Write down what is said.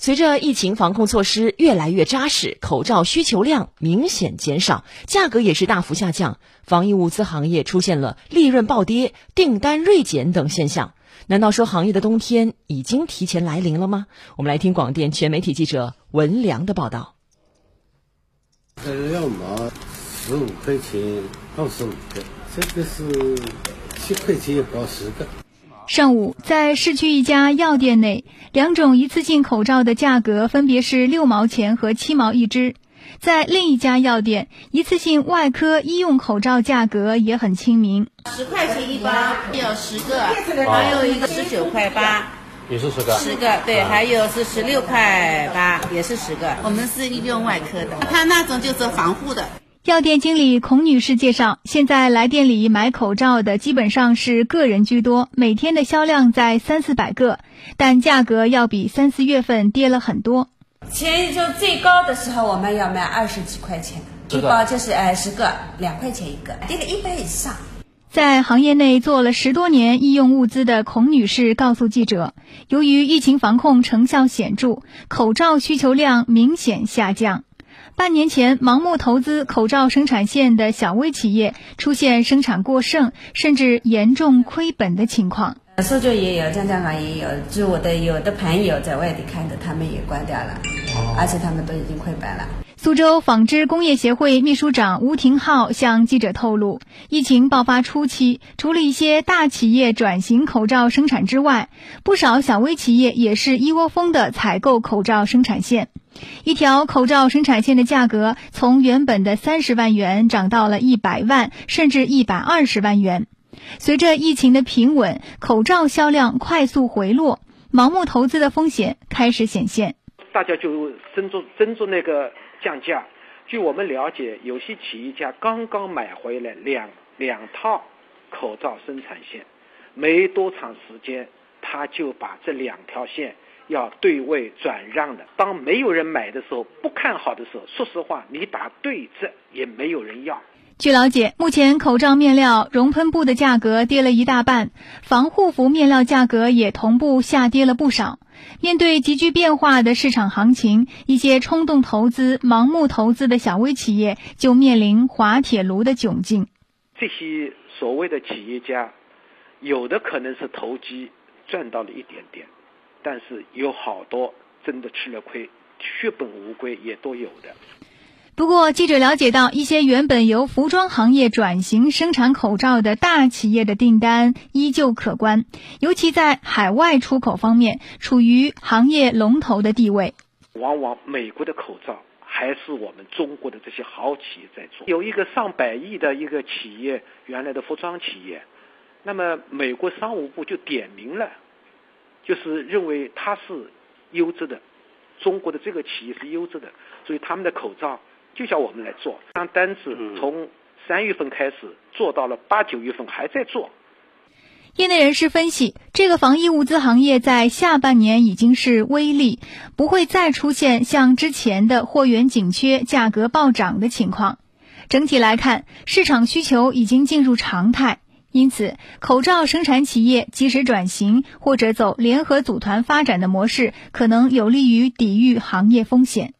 随着疫情防控措施越来越扎实，口罩需求量明显减少，价格也是大幅下降，防疫物资行业出现了利润暴跌、订单锐减等现象。难道说行业的冬天已经提前来临了吗？我们来听广电全媒体记者文良的报道。这个要毛十五块钱二十五个，这个是七块钱一包十个。上午，在市区一家药店内，两种一次性口罩的价格分别是六毛钱和七毛一只。在另一家药店，一次性外科医用口罩价格也很亲民，十块钱一包，有十个，还有一个十九块八，也是十个，十个，对，还有是十六块八，也是十个。我们是医用外科的，他那种就是防护的。药店经理孔女士介绍，现在来店里买口罩的基本上是个人居多，每天的销量在三四百个，但价格要比三四月份跌了很多。前就最高的时候，我们要卖二十几块钱，一包就是哎十个，两块钱一个，跌了一倍以上。在行业内做了十多年医用物资的孔女士告诉记者，由于疫情防控成效显著，口罩需求量明显下降。半年前，盲目投资口罩生产线的小微企业出现生产过剩，甚至严重亏本的情况。苏州也有，江江港也有，就我的有的朋友在外地开的，他们也关掉了，而且他们都已经亏本了。苏州纺织工业协会秘书长吴廷浩向记者透露，疫情爆发初期，除了一些大企业转型口罩生产之外，不少小微企业也是一窝蜂的采购口罩生产线。一条口罩生产线的价格从原本的三十万元涨到了一百万，甚至一百二十万元。随着疫情的平稳，口罩销量快速回落，盲目投资的风险开始显现。大家就争着争着那个降价。据我们了解，有些企业家刚刚买回来两两套口罩生产线，没多长时间，他就把这两条线。要对位转让的，当没有人买的时候，不看好的时候，说实话，你打对折也没有人要。据了解，目前口罩面料、熔喷布的价格跌了一大半，防护服面料价格也同步下跌了不少。面对急剧变化的市场行情，一些冲动投资、盲目投资的小微企业就面临滑铁卢的窘境。这些所谓的企业家，有的可能是投机赚到了一点点。但是有好多真的吃了亏，血本无归也都有的。不过，记者了解到，一些原本由服装行业转型生产口罩的大企业的订单依旧可观，尤其在海外出口方面，处于行业龙头的地位。往往美国的口罩还是我们中国的这些好企业在做。有一个上百亿的一个企业，原来的服装企业，那么美国商务部就点名了。就是认为它是优质的，中国的这个企业是优质的，所以他们的口罩就叫我们来做。当单子从三月份开始做到了八九月份还在做。业内人士分析，这个防疫物资行业在下半年已经是微利，不会再出现像之前的货源紧缺、价格暴涨的情况。整体来看，市场需求已经进入常态。因此，口罩生产企业及时转型或者走联合组团发展的模式，可能有利于抵御行业风险。